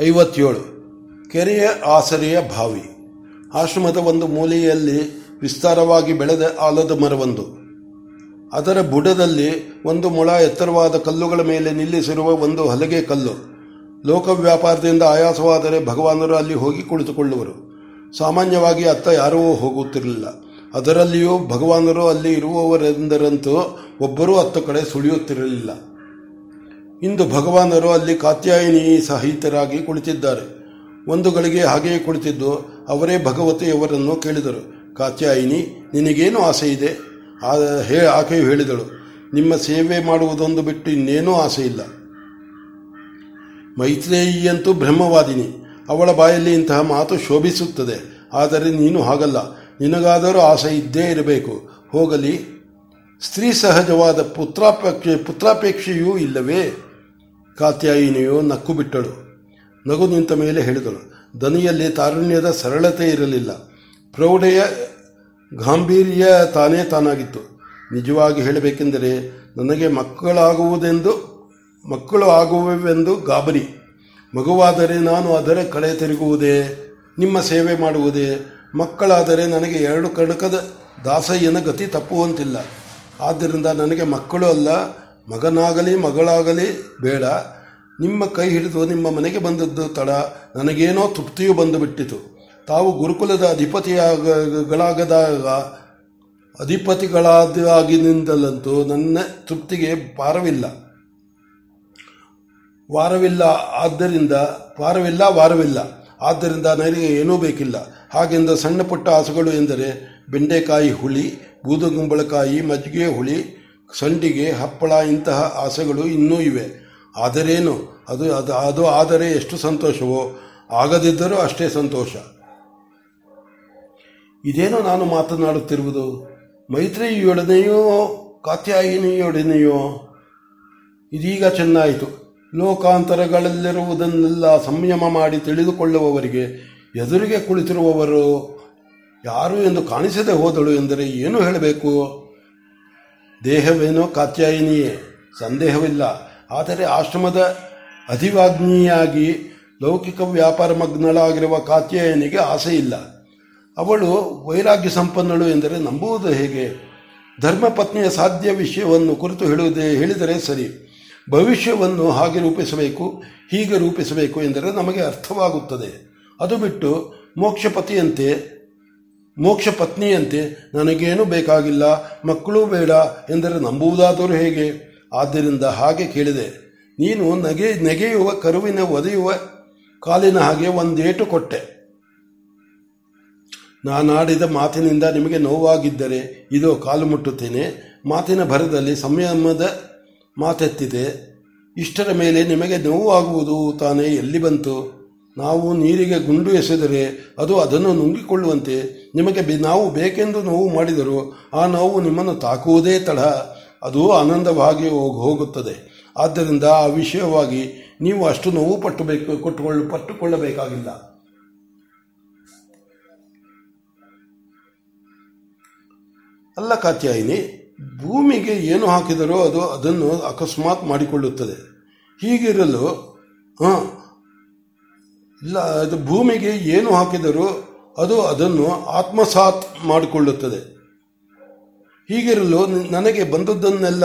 ಐವತ್ತೇಳು. ಕೆರೆಯ ಆಸರೆಯ ಭಾವಿ ಆಶ್ರಮದ ಒಂದು ಮೂಲೆಯಲ್ಲಿ ವಿಸ್ತಾರವಾಗಿ ಬೆಳೆದ ಆಲದ ಮರವೊಂದು. ಅದರ ಬುಡದಲ್ಲಿ ಒಂದು ಮೊಳ ಎತ್ತರವಾದ ಕಲ್ಲುಗಳ ಮೇಲೆ ನಿಲ್ಲಿಸಿರುವ ಒಂದು ಹಲಗೆ ಕಲ್ಲು. ಲೋಕ ವ್ಯಾಪಾರದಿಂದ ಆಯಾಸವಾದರೆ ಭಗವಾನರು ಅಲ್ಲಿ ಹೋಗಿ ಕುಳಿತುಕೊಳ್ಳುವರು. ಸಾಮಾನ್ಯವಾಗಿ ಅತ್ತ ಯಾರೂ ಹೋಗುತ್ತಿರಲಿಲ್ಲ. ಅದರಲ್ಲಿಯೂ ಭಗವಾನರು ಅಲ್ಲಿ ಇರುವವರೆಂದರಂತೂ ಒಬ್ಬರೂ ಹತ್ತು ಕಡೆ ಸುಳಿಯುತ್ತಿರಲಿಲ್ಲ. ಇಂದು ಭಗವಾನರು ಅಲ್ಲಿ ಕಾತ್ಯಾಯಿನಿ ಸಹಿತರಾಗಿ ಕುಳಿತಿದ್ದಾರೆ. ಒಂದು ಗಳಿಗೆ ಹಾಗೆಯೇ ಕುಳಿತಿದ್ದು ಅವರೇ ಭಗವತಿಯವರನ್ನು ಕೇಳಿದರು. ಕಾತ್ಯಾಯಿನಿ, ನಿನಗೇನು ಆಸೆ ಇದೆ ಆಕೆಯು ಹೇಳಿದಳು, ನಿಮ್ಮ ಸೇವೆ ಮಾಡುವುದೊಂದು ಬಿಟ್ಟು ಇನ್ನೇನೂ ಆಸೆ ಇಲ್ಲ ಮೈತ್ರೇಯಿಯಂತೂ ಬ್ರಹ್ಮವಾದಿನಿ, ಅವಳ ಬಾಯಲ್ಲಿ ಇಂತಹ ಮಾತು ಶೋಭಿಸುತ್ತದೆ, ಆದರೆ ನೀನು ಹಾಗಲ್ಲ. ನಿನಗಾದರೂ ಆಸೆ ಇದ್ದೇ ಇರಬೇಕು. ಹೋಗಲಿ. ಸ್ತ್ರೀ ಸಹಜವಾದ ಪುತ್ರಾಪೇಕ್ಷೆ, ಪುತ್ರಾಪೇಕ್ಷೆಯೂ ಇಲ್ಲವೇ? ಕಾತ್ಯಾಯಿನಿಯು ನಕ್ಕು ಬಿಟ್ಟಳು ನಗು ನಿಂತ ಮೇಲೆ ಹೇಳಿದಳು, ದನಿಯಲ್ಲಿ ತಾರುಣ್ಯದ ಸರಳತೆ ಇರಲಿಲ್ಲ. ಪ್ರೌಢೆಯ ಗಾಂಭೀರ್ಯ ತಾನೇ ತಾನಾಗಿತ್ತು. ನಿಜವಾಗಿ ಹೇಳಬೇಕೆಂದರೆ, ನನಗೆ ಮಕ್ಕಳಾಗುವುದೆಂದು, ಮಕ್ಕಳು ಆಗುವೆವೆಂದು ಗಾಬರಿ. ಮಗುವಾದರೆ ನಾನು ಅದರ ಕಡೆ ತಿರುಗುವುದೇ, ನಿಮ್ಮ ಸೇವೆ ಮಾಡುವುದೇ, ಮಕ್ಕಳಾದರೆ ನನಗೆ ಎರಡು ಕಣಕದ ದಾಸಯ್ಯನ ಗತಿ ತಪ್ಪುವಂತಿಲ್ಲ. ಆದ್ದರಿಂದ ನನಗೆ ಮಕ್ಕಳು ಅಲ್ಲ ಮಗನಾಗಲಿ, ಮಗಳಾಗಲಿ ಬೇಡ. ನಿಮ್ಮ ಕೈ ಹಿಡಿದು ನಿಮ್ಮ ಮನೆಗೆ ಬಂದದ್ದು ತಡ. ನನಗೇನೋ ತೃಪ್ತಿಯು ಬಂದು ಬಿಟ್ಟಿತು ತಾವು ಗುರುಕುಲದ ಅಧಿಪತಿಯಾಗಗಳಾಗದಾಗ ಅಧಿಪತಿಗಳಾದಾಗಿನಿಂದಲಂತೂ ನನ್ನ ತೃಪ್ತಿಗೆ ಪಾರವಿಲ್ಲ ವಾರವಿಲ್ಲ ಆದ್ದರಿಂದ, ವಾರವಿಲ್ಲ ವಾರವಿಲ್ಲ. ಆದ್ದರಿಂದ ನನಗೆ ಏನೂ ಬೇಕಿಲ್ಲ. ಹಾಗೆಂದ ಸಣ್ಣ ಪುಟ್ಟ ಹಸುಗಳು ಎಂದರೆ ಬೆಂಡೆಕಾಯಿ ಹುಳಿ ಬೂದುಗುಂಬಳಕಾಯಿ ಮಜ್ಜಿಗೆ ಹುಳಿ ಸಂಡಿಗೆ, ಹಪ್ಪಳ ಇಂತಹ ಆಸೆಗಳು ಇನ್ನೂ ಇವೆ. ಆದರೇನು? ಅದು ಅದು ಅದು ಆದರೆ ಎಷ್ಟು ಸಂತೋಷವೋ? ಆಗದಿದ್ದರೂ ಅಷ್ಟೇ ಸಂತೋಷ. ಇದೇನೋ ನಾನು ಮಾತನಾಡುತ್ತಿರುವುದು? ಮೈತ್ರಿಯೊಡನೆಯೋ ಕಾತ್ಯಾಯಿನಿಯೊಡನೆಯೋ ಇದೀಗ ಚೆನ್ನಾಯಿತು. ಲೋಕಾಂತರಗಳಲ್ಲಿರುವುದನ್ನೆಲ್ಲ ಸಂಯಮ ಮಾಡಿ ತಿಳಿದುಕೊಳ್ಳುವವರಿಗೆ ಎದುರಿಗೆ ಕುಳಿತಿರುವವರು ಯಾರು ಎಂದು ಕಾಣಿಸದೆ ಹೋದಳು ಎಂದರೆ ಏನು ಹೇಳಬೇಕು? ದೇಹವೇನೋ ಕಾತ್ಯಾಯಿನಿಯೇ, ಸಂದೇಹವಿಲ್ಲ. ಆದರೆ ಆಶ್ರಮದ ಅಧಿವಾಗ್ನಿಯಾಗಿ ಲೌಕಿಕ ವ್ಯಾಪಾರ ಮಗ್ನಳಾಗಿರುವ ಕಾತ್ಯಾಯನಿಗೆ ಆಸೆ ಇಲ್ಲ ಅವಳು ವೈರಾಗ್ಯ ಸಂಪನ್ನಳು ಎಂದರೆ ನಂಬುವುದು ಹೇಗೆ? ಧರ್ಮಪತ್ನಿಯ ಸಾಧ್ಯ ವಿಷಯವನ್ನು ಕುರಿತು ಹೇಳುವುದೇ ಹೇಳಿದರೆ ಸರಿ. ಭವಿಷ್ಯವನ್ನು ಹಾಗೆ ರೂಪಿಸಬೇಕು, ಹೀಗೆ ರೂಪಿಸಬೇಕು ಎಂದರೆ ನಮಗೆ ಅರ್ಥವಾಗುತ್ತದೆ. ಅದು ಬಿಟ್ಟು ಮೋಕ್ಷಪತಿಯಂತೆ ಮೋಕ್ಷ ಪತ್ನಿಯಂತೆ ನನಗೇನು ಬೇಕಾಗಿಲ್ಲ, ಮಕ್ಕಳು ಬೇಡ ಎಂದರೆ ನಂಬುವುದಾದರೂ ಹೇಗೆ? ಆದ್ದರಿಂದ ಹಾಗೆ ಕೇಳಿದೆ. ನೀನು ನಗೆ, ನೆಗೆಯುವ, ಕರುವಿನ ಒದೆಯುವ ಕಾಲಿನ ಹಾಗೆ ಒಂದೇಟು ಕೊಟ್ಟೆ. ನಾನಾಡಿದ ಮಾತಿನಿಂದ ನಿಮಗೆ ನೋವಾಗಿದ್ದರೆ ಇದು ಕಾಲು ಮುಟ್ಟುತ್ತೇನೆ. ಮಾತಿನ ಭರದಲ್ಲಿ ಸಂಯಮದ ಮಾತೆತ್ತಿದೆ. ಇಷ್ಟರ ಮೇಲೆ ನಿಮಗೆ ನೋವಾಗುವುದು ತಾನೇ ಎಲ್ಲಿ ಬಂತು? ನಾವು ನೀರಿಗೆ ಗುಂಡು ಎಸೆದರೆ ಅದು ಅದನ್ನು ನುಂಗಿಕೊಳ್ಳುವಂತೆ ನಿಮಗೆ ನಾವು ಬೇಕೆಂದು ನೋವು ಮಾಡಿದರೂ ಆ ನೋವು ನಿಮ್ಮನ್ನು ತಾಕುವುದೇ ತಡ. ಅದು ಆನಂದವಾಗಿ ಹೋಗುತ್ತದೆ. ಆದ್ದರಿಂದ ಆ ವಿಷಯವಾಗಿ ನೀವು ಅಷ್ಟು ನೋವು ಪಟ್ಟುಬೇಕು, ಕೊಟ್ಟುಕೊಳ್ಳ, ಪಟ್ಟುಕೊಳ್ಳಬೇಕಾಗಿಲ್ಲ. ಅಲ್ಲ ಕಾತ್ಯಾಯಿನಿ, ಭೂಮಿಗೆ ಏನು ಹಾಕಿದರೂ ಅದು ಅದನ್ನು ಅಕಸ್ಮಾತ್ ಮಾಡಿಕೊಳ್ಳುತ್ತದೆ. ಹೀಗಿರಲು, ಹಾಂ, ಇಲ್ಲ, ಅದು ಭೂಮಿಗೆ ಏನು ಹಾಕಿದರೂ ಅದು ಅದನ್ನು ಆತ್ಮಸಾತ್ ಮಾಡಿಕೊಳ್ಳುತ್ತದೆ. ಹೀಗಿರಲು ನನಗೆ ಬಂದದ್ದನ್ನೆಲ್ಲ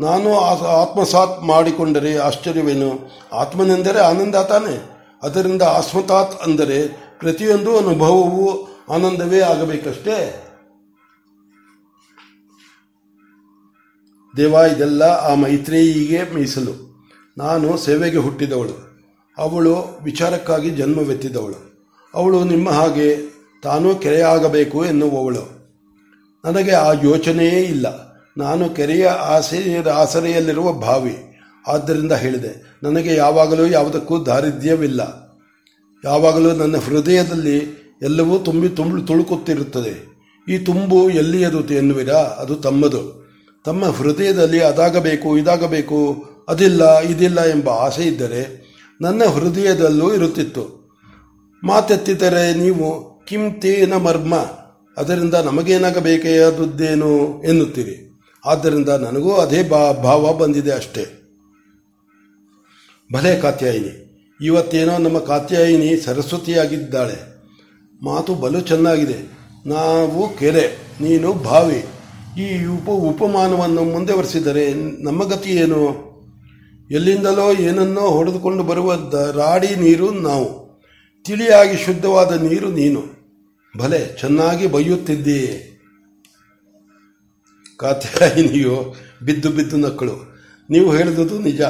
ನಾನು ಆತ್ಮಸಾತ್ ಮಾಡಿಕೊಂಡರೆ ಆಶ್ಚರ್ಯವೇನು? ಆತ್ಮನೆಂದರೆ ಆನಂದ ತಾನೆ. ಅದರಿಂದ ಆಸ್ಮತಾತ್ ಅಂದರೆ ಪ್ರತಿಯೊಂದು ಅನುಭವವೂ ಆನಂದವೇ ಆಗಬೇಕಷ್ಟೇ. ದೇವ, ಇದೆಲ್ಲ ಆ ಮೈತ್ರೇಯಿಗೆ ಮೀಸಲು. ನಾನು ಸೇವೆಗೆ ಹುಟ್ಟಿದವಳು. ಅವಳು ವಿಚಾರಕ್ಕಾಗಿ ಜನ್ಮವೆತ್ತಿದವಳು. ಅವಳು ನಿಮ್ಮ ಹಾಗೆ ತಾನೂ ಕೆರೆಯಾಗಬೇಕು ಎನ್ನುವವಳು. ನನಗೆ ಆ ಯೋಚನೆಯೇ ಇಲ್ಲ. ನಾನು ಕೆರೆಯ ಆಸೆ, ಆಸರೆಯಲ್ಲಿರುವ ಭಾವಿ. ಆದ್ದರಿಂದ ಹೇಳಿದೆ, ನನಗೆ ಯಾವಾಗಲೂ ಯಾವುದಕ್ಕೂ ದಾರಿದ್ರ್ಯವಿಲ್ಲ. ಯಾವಾಗಲೂ ನನ್ನ ಹೃದಯದಲ್ಲಿ ಎಲ್ಲವೂ ತುಂಬಿ ತುಂಬಿ ತುಳುಕುತ್ತಿರುತ್ತದೆ. ಈ ತುಂಬು ಎಲ್ಲಿಯದು ಎನ್ನುವಿರಾ? ಅದು ತಮ್ಮದು. ತಮ್ಮ ಹೃದಯದಲ್ಲಿ ಅದಾಗಬೇಕು, ಇದಾಗಬೇಕು, ಅದಿಲ್ಲ, ಇದಿಲ್ಲ ಎಂಬ ಆಸೆ ಇದ್ದರೆ ನನ್ನ ಹೃದಯದಲ್ಲೂ ಇರುತ್ತಿತ್ತು. ಮಾತೆತ್ತಿದರೆ ನೀವು ಕಿಂತೇನ ಮರ್ಮ. ಅದರಿಂದ ನಮಗೇನಾಗಬೇಕೆಯಾದದ್ದೇನು ಎನ್ನುತ್ತೀರಿ. ಆದ್ದರಿಂದ ನನಗೂ ಅದೇ ಬಾ, ಭಾವ ಬಂದಿದೆ ಅಷ್ಟೇ. ಭಲೆ ಕಾತ್ಯಾಯಿನಿ. ಇವತ್ತೇನೋ ನಮ್ಮ ಕಾತ್ಯಾಯಿನಿ ಸರಸ್ವತಿಯಾಗಿದ್ದಾಳೆ. ಮಾತು ಬಲು ಚೆನ್ನಾಗಿದೆ. ನಾವು ಕೆರೆ, ನೀನು ಬಾವಿ. ಈ ಉಪ, ಉಪಮಾನವನ್ನು ಮುಂದುವರೆಸಿದರೆ ನಮ್ಮ ಗತಿ ಏನು? ಎಲ್ಲಿಂದಲೋ ಏನನ್ನೋ ಹೊಡೆದುಕೊಂಡು ಬರುವ ರಾಡಿ ನೀರು ನಾವು. ತಿಳಿಯಾಗಿ ಶುದ್ಧವಾದ ನೀರು ನೀನು. ಭಲೆ, ಚೆನ್ನಾಗಿ ಬೈಯುತ್ತಿದ್ದೀಯೇ ಕಾತ್ಯಾಯಿನಿಯು ಬಿದ್ದು ಬಿದ್ದು ನಕ್ಕಳು. ನೀವು ಹೇಳಿದುದು ನಿಜ.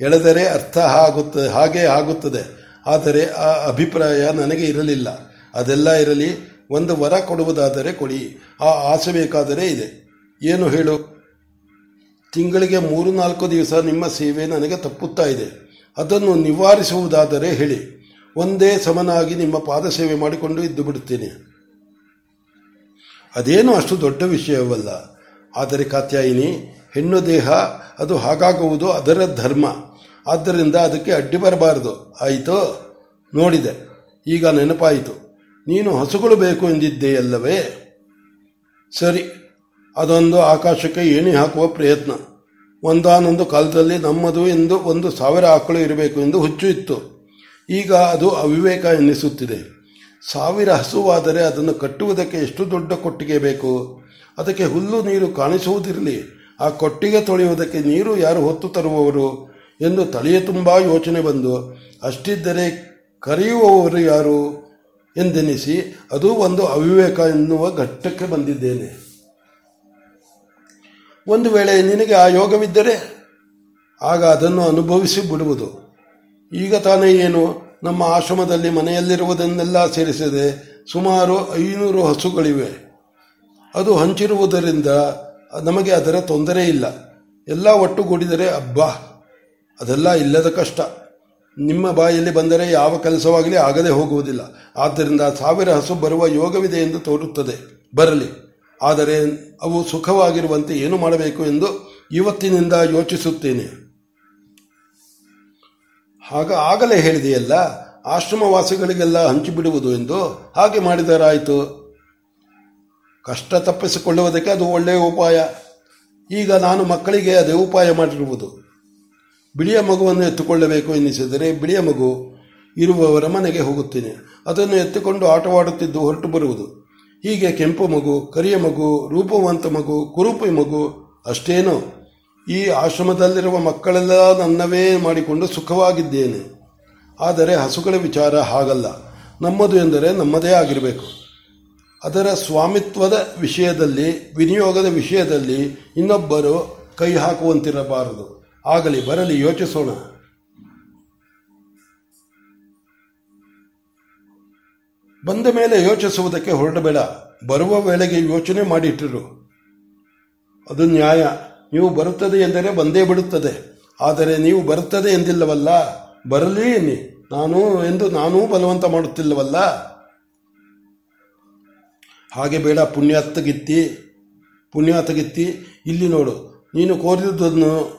ಎಳೆದರೆ ಅರ್ಥ ಆಗುತ್ತದೆ ಹಾಗೇ ಆಗುತ್ತದೆ. ಆದರೆ ಆ ಅಭಿಪ್ರಾಯ ನನಗೆ ಇರಲಿಲ್ಲ. ಅದೆಲ್ಲ ಇರಲಿ, ಒಂದು ವರ ಕೊಡುವುದಾದರೆ ಕೊಡಿ. ಆ ಆಸೆ ಬೇಕಾದರೆ ಇದೆ. ಏನು ಹೇಳು? ತಿಂಗಳಿಗೆ ಮೂರು ನಾಲ್ಕು ದಿವಸ ನಿಮ್ಮ ಸೇವೆ ನನಗೆ ತಪ್ಪುತ್ತಾ ಇದೆ. ಅದನ್ನು ನಿವಾರಿಸುವುದಾದರೆ ಹೇಳಿ. ಒಂದೇ ಸಮನಾಗಿ ನಿಮ್ಮ ಪಾದ ಸೇವೆ ಮಾಡಿಕೊಂಡು ಇದ್ದು ಬಿಡುತ್ತೇನೆ. ಅದೇನು ಅಷ್ಟು ದೊಡ್ಡ ವಿಷಯವಲ್ಲ. ಆದರೆ ಕಾತ್ಯಾಯಿನಿ, ಹೆಣ್ಣು ದೇಹ, ಅದು ಹಾಗಾಗುವುದು ಅದರ ಧರ್ಮ. ಆದ್ದರಿಂದ ಅದಕ್ಕೆ ಅಡ್ಡಿ ಬರಬಾರದು. ಆಯಿತು? ನೋಡಿದೆ. ಈಗ ನೆನಪಾಯಿತು. ನೀನು ಹಸುಗಳು ಬೇಕು ಎಂದಿದ್ದೆಯಲ್ಲವೇ? ಸರಿ. ಅದೊಂದು ಆಕಾಶಕ್ಕೆ ಏಣಿ ಹಾಕುವ ಪ್ರಯತ್ನ. ಒಂದಾನೊಂದು ಕಾಲದಲ್ಲಿ ನಮ್ಮದು ಎಂದು ಒಂದು ಸಾವಿರ ಆಕಳು ಇರಬೇಕು ಎಂದು ಹುಚ್ಚು ಇತ್ತು. ಈಗ ಅದು ಅವಿವೇಕ ಎನ್ನಿಸುತ್ತಿದೆ ಸಾವಿರ ಹಸುವಾದರೆ ಅದನ್ನು ಕಟ್ಟುವುದಕ್ಕೆ ಎಷ್ಟು ದೊಡ್ಡ ಕೊಟ್ಟಿಗೆ ಬೇಕು? ಅದಕ್ಕೆ ಹುಲ್ಲು ನೀರು ಕಾಣಿಸುವುದಿರಲಿ, ಆ ಕೊಟ್ಟಿಗೆ ತೊಳೆಯುವುದಕ್ಕೆ ನೀರು ಯಾರು ಹೊತ್ತು ತರುವವರು? ಎಂದು ತಲೆಯ ತುಂಬ ಯೋಚನೆ ಬಂದು, ಅಷ್ಟಿದ್ದರೆ ಕರೆಯುವವರು ಯಾರು? ಎಂದೆನಿಸಿ, ಅದು ಒಂದು ಅವಿವೇಕ ಎನ್ನುವ ಘಟ್ಟಕ್ಕೆ ಬಂದಿದ್ದೇನೆ. ಒಂದು ವೇಳೆ ನಿನಗೆ ಆ ಯೋಗವಿದ್ದರೆ, ಆಗ ಅದನ್ನು ಅನುಭವಿಸಿ ಬಿಡುವುದು. ಈಗ ತಾನೇ ಏನು ನಮ್ಮ ಆಶ್ರಮದಲ್ಲಿ ಮನೆಯಲ್ಲಿರುವುದನ್ನೆಲ್ಲ ಸೇರಿಸಿದೆ ಸುಮಾರು ಐನೂರು ಹಸುಗಳಿವೆ. ಅದು ಹಂಚಿರುವುದರಿಂದ ನಮಗೆ ಅದರ ತೊಂದರೆ ಇಲ್ಲ. ಎಲ್ಲ ಒಟ್ಟುಗೂಡಿದರೆ ಅಬ್ಬಾ, ಅದೆಲ್ಲ ಇಲ್ಲದ ಕಷ್ಟ. ನಿಮ್ಮ ಬಾಯಲ್ಲಿ ಬಂದರೆ ಯಾವ ಕೆಲಸವಾಗಲಿ ಆಗದೆ ಹೋಗುವುದಿಲ್ಲ. ಆದ್ದರಿಂದ ಸಾವಿರ ಹಸು ಬರುವ ಯೋಗವಿದೆ ಎಂದು ತೋರುತ್ತದೆ. ಬರಲಿ. ಆದರೆ ಅವು ಸುಖವಾಗಿರುವಂತೆ ಏನು ಮಾಡಬೇಕು ಎಂದು ಇವತ್ತಿನಿಂದ ಯೋಚಿಸುತ್ತೇನೆ. ಆಗ ಆಗಲೇ ಹೇಳಿದೆಯಲ್ಲ, ಆಶ್ರಮವಾಸಿಗಳಿಗೆಲ್ಲ ಹಂಚಿಬಿಡುವುದು ಎಂದು ಹಾಗೆ ಮಾಡಿದರಾಯಿತು. ಕಷ್ಟ ತಪ್ಪಿಸಿಕೊಳ್ಳುವುದಕ್ಕೆ ಅದು ಒಳ್ಳೆಯ ಉಪಾಯ. ಈಗ ನಾನು ಮಕ್ಕಳಿಗೆ ಅದೇ ಉಪಾಯ ಮಾಡಿರುವುದು. ಬಿಳಿಯ ಮಗುವನ್ನು ಎತ್ತುಕೊಳ್ಳಬೇಕು ಎನ್ನಿಸಿದರೆ, ಬಿಳಿಯ ಮಗು ಇರುವವರ ಮನೆಗೆ ಹೋಗುತ್ತೇನೆ. ಅದನ್ನು ಎತ್ತುಕೊಂಡು ಆಟವಾಡುತ್ತಿದ್ದು ಹೊರಟು ಬರುವುದು. ಹೀಗೆ ಕೆಂಪು ಮಗು, ಕರಿಯ ಮಗು, ರೂಪವಂತ ಮಗು, ಕುರುಪಿ ಮಗು ಅಷ್ಟೇನು. ಈ ಆಶ್ರಮದಲ್ಲಿರುವ ಮಕ್ಕಳೆಲ್ಲ ನನ್ನವೇ ಮಾಡಿಕೊಂಡು ಸುಖವಾಗಿದ್ದೇನೆ. ಆದರೆ ಹಸುಗಳ ವಿಚಾರ ಹಾಗಲ್ಲ. ನಮ್ಮದು ಎಂದರೆ ನಮ್ಮದೇ ಆಗಿರಬೇಕು. ಅದರ ಸ್ವಾಮಿತ್ವದ ವಿಷಯದಲ್ಲಿ, ವಿನಿಯೋಗದ ವಿಷಯದಲ್ಲಿ ಇನ್ನೊಬ್ಬರು ಕೈ ಹಾಕುವಂತಿರಬಾರದು. ಆಗಲಿ, ಬರಲಿ, ಯೋಚಿಸೋಣ. ಬಂದ ಮೇಲೆ ಯೋಚಿಸುವುದಕ್ಕೆ ಹೊರಡಬೇಡ. ಬರುವ ವೇಳೆಗೆ ಯೋಚನೆ ಮಾಡಿಟ್ಟರು. ಅದು ನ್ಯಾಯ. ನೀವು ಬರುತ್ತದೆ ಎಂದರೆ ಬಂದೇ ಬಿಡುತ್ತದೆ. ಆದರೆ ನೀವು ಬರುತ್ತದೆ ಎಂದಿಲ್ಲವಲ್ಲ? ಬರಲಿ ನಾನು ಎಂದು ನಾನೂ ಬಲವಂತ ಮಾಡುತ್ತಿಲ್ಲವಲ್ಲ? ಹಾಗೆ ಬೇಡ ಪುಣ್ಯಾತ್ತಗಿತ್ತಿ ಪುಣ್ಯಾತಗಿತ್ತಿ ಇಲ್ಲಿ ನೋಡು. ನೀನು ಕೋರಿದುದನ್ನು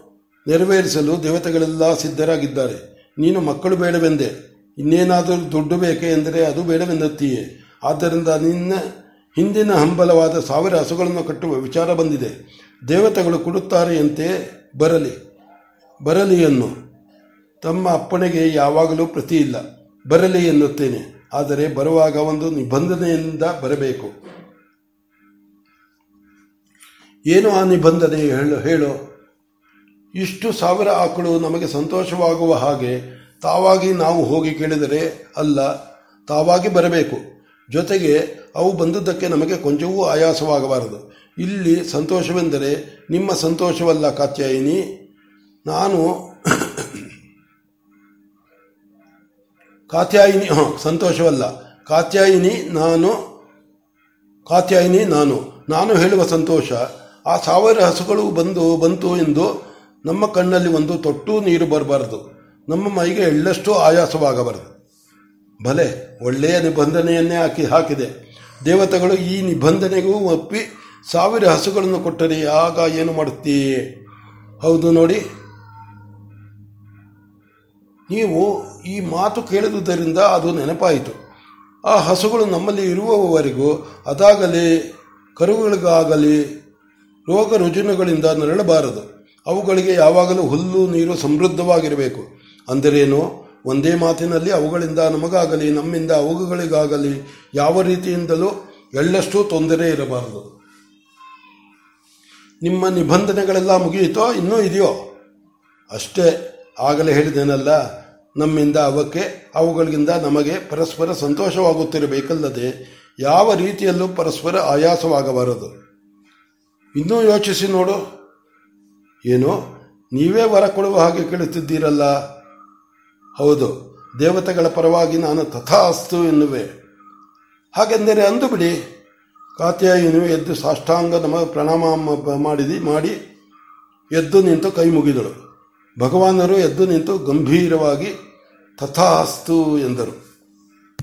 ನೆರವೇರಿಸಲು ದೇವತೆಗಳೆಲ್ಲ ಸಿದ್ಧರಾಗಿದ್ದಾರೆ. ನೀನು ಮಕ್ಕಳು ಬೇಡವೆಂದೆ. ಇನ್ನೇನಾದರೂ ದುಡ್ಡು ಬೇಕೆ ಎಂದರೆ ಅದು ಬೇಡವೆಂದತ್ತೀಯೇ ಆದ್ದರಿಂದ ನಿನ್ನ ಹಿಂದಿನ ಹಂಬಲವಾದ ಸಾವಿರ ಹಸುಗಳನ್ನು ಕಟ್ಟುವ ವಿಚಾರ ಬಂದಿದೆ. ದೇವತೆಗಳು ಕೊಡುತ್ತಾರೆಯಂತೆ ಬರಲಿ. ಬರಲಿ ಎನ್ನು. ತಮ್ಮ ಅಪ್ಪಣೆಗೆ ಯಾವಾಗಲೂ ಪ್ರತಿ ಇಲ್ಲ ಬರಲಿ ಎನ್ನುತ್ತೇನೆ. ಆದರೆ ಬರುವಾಗ ಒಂದು ನಿಬಂಧನೆಯಿಂದ ಬರಬೇಕು. ಏನು ಆ ನಿಬಂಧನೆ ಹೇಳು ಹೇಳು. ಇಷ್ಟು ಸಾವಿರ ಆಕಳು ನಮಗೆ ಸಂತೋಷವಾಗುವ ಹಾಗೆ ತಾವಾಗಿ ನಾವು ಹೋಗಿ ಕೇಳಿದರೆ ಅಲ್ಲ, ತಾವಾಗಿ ಬರಬೇಕು. ಜೊತೆಗೆ ಅವು ಬಂದದ್ದಕ್ಕೆ ನಮಗೆ ಕೊಂಚವೂ ಆಯಾಸವಾಗಬಾರದು. ಇಲ್ಲಿ ಸಂತೋಷವೆಂದರೆ ನಿಮ್ಮ ಸಂತೋಷವಲ್ಲ ಕಾತ್ಯಾಯಿನಿ. ನಾನು ಕಾತ್ಯಾಯಿನಿ ಸಂತೋಷವಲ್ಲ. ಕಾತ್ಯಾಯಿನಿ ನಾನು ಕಾತ್ಯಾಯಿನಿ ನಾನು. ನಾನು ಹೇಳುವ ಸಂತೋಷ, ಆ ಸಾವಿರ ಹಸುಗಳು ಬಂದು, ಬಂತು ಎಂದು ನಮ್ಮ ಕಣ್ಣಲ್ಲಿ ಒಂದು ತೊಟ್ಟು ನೀರು ಬರಬಾರದು. ನಮ್ಮ ಮೈಗೆ ಎಳ್ಳಷ್ಟು ಆಯಾಸವಾಗಬಾರದು. ಭಲೆ ಒಳ್ಳೆಯ ನಿಬಂಧನೆಯನ್ನೇ ಹಾಕಿ ಹಾಕಿದೆ. ದೇವತೆಗಳು ಈ ನಿಬಂಧನೆಗೂ ಒಪ್ಪಿ ಸಾವಿರ ಹಸುಗಳನ್ನು ಕೊಟ್ಟರೆ ಆಗ ಏನು ಮಾಡುತ್ತೀ? ಹೌದು ನೋಡಿ. ನೀವು ಈ ಮಾತು ಕೇಳಿದುದರಿಂದ ಅದು ನೆನಪಾಯಿತು. ಆ ಹಸುಗಳು ನಮ್ಮಲ್ಲಿ ಇರುವವರೆಗೂ ಅದಾಗಲಿ, ಕರುಗಳಿಗಾಗಲಿ ರೋಗ ರುಜಿನಗಳಿಂದ ನರಳಬಾರದು. ಅವುಗಳಿಗೆ ಯಾವಾಗಲೂ ಹುಲ್ಲು, ನೀರು ಸಮೃದ್ಧವಾಗಿರಬೇಕು. ಅಂದರೇನು? ಒಂದೇ ಮಾತಿನಲ್ಲಿ ಅವುಗಳಿಂದ ನಮಗಾಗಲಿ, ನಮ್ಮಿಂದ ಅವುಗಳಿಗಾಗಲಿ ಯಾವ ರೀತಿಯಿಂದಲೂ ಎಳ್ಳಷ್ಟು ತೊಂದರೆ ಇರಬಾರದು. ನಿಮ್ಮ ನಿಬಂಧನೆಗಳೆಲ್ಲ ಮುಗಿಯಿತೋ ಇನ್ನೂ ಇದೆಯೋ? ಅಷ್ಟೇ ಆಗಲೇ ಹೇಳಿದೇನಲ್ಲ ನಮ್ಮಿಂದ ಅವಕ್ಕೆ ಅವುಗಳಿಂದ ನಮಗೆ ಪರಸ್ಪರ ಸಂತೋಷವಾಗುತ್ತಿರಬೇಕಲ್ಲದೆ, ಯಾವ ರೀತಿಯಲ್ಲೂ ಪರಸ್ಪರ ಆಯಾಸವಾಗಬಾರದು. ಇನ್ನೂ ಯೋಚಿಸಿ ನೋಡು. ಏನು, ನೀವೇ ವರ ಕೊಡುವ ಹಾಗೆ ಕೇಳುತ್ತಿದ್ದೀರಲ್ಲ? ಹೌದು, ದೇವತೆಗಳ ಪರವಾಗಿ ನಾನು ತಥಾಸ್ತು ಎನ್ನುವೆ. ಹಾಗೆಂದರೆ ಅಂದು ಬಿಡಿ. ಕಾತ್ಯಾಯಿನು ಎದ್ದು ಸಾಷ್ಟಾಂಗ ನಮ ಪ್ರಣಾಮ ಮಾಡಿದಿ, ಮಾಡಿ ಎದ್ದು ನಿಂತು ಕೈ ಮುಗಿದಳು. ಭಗವಾನರು ಎದ್ದು ನಿಂತು ಗಂಭೀರವಾಗಿ ತಥಾಸ್ತು ಎಂದರು.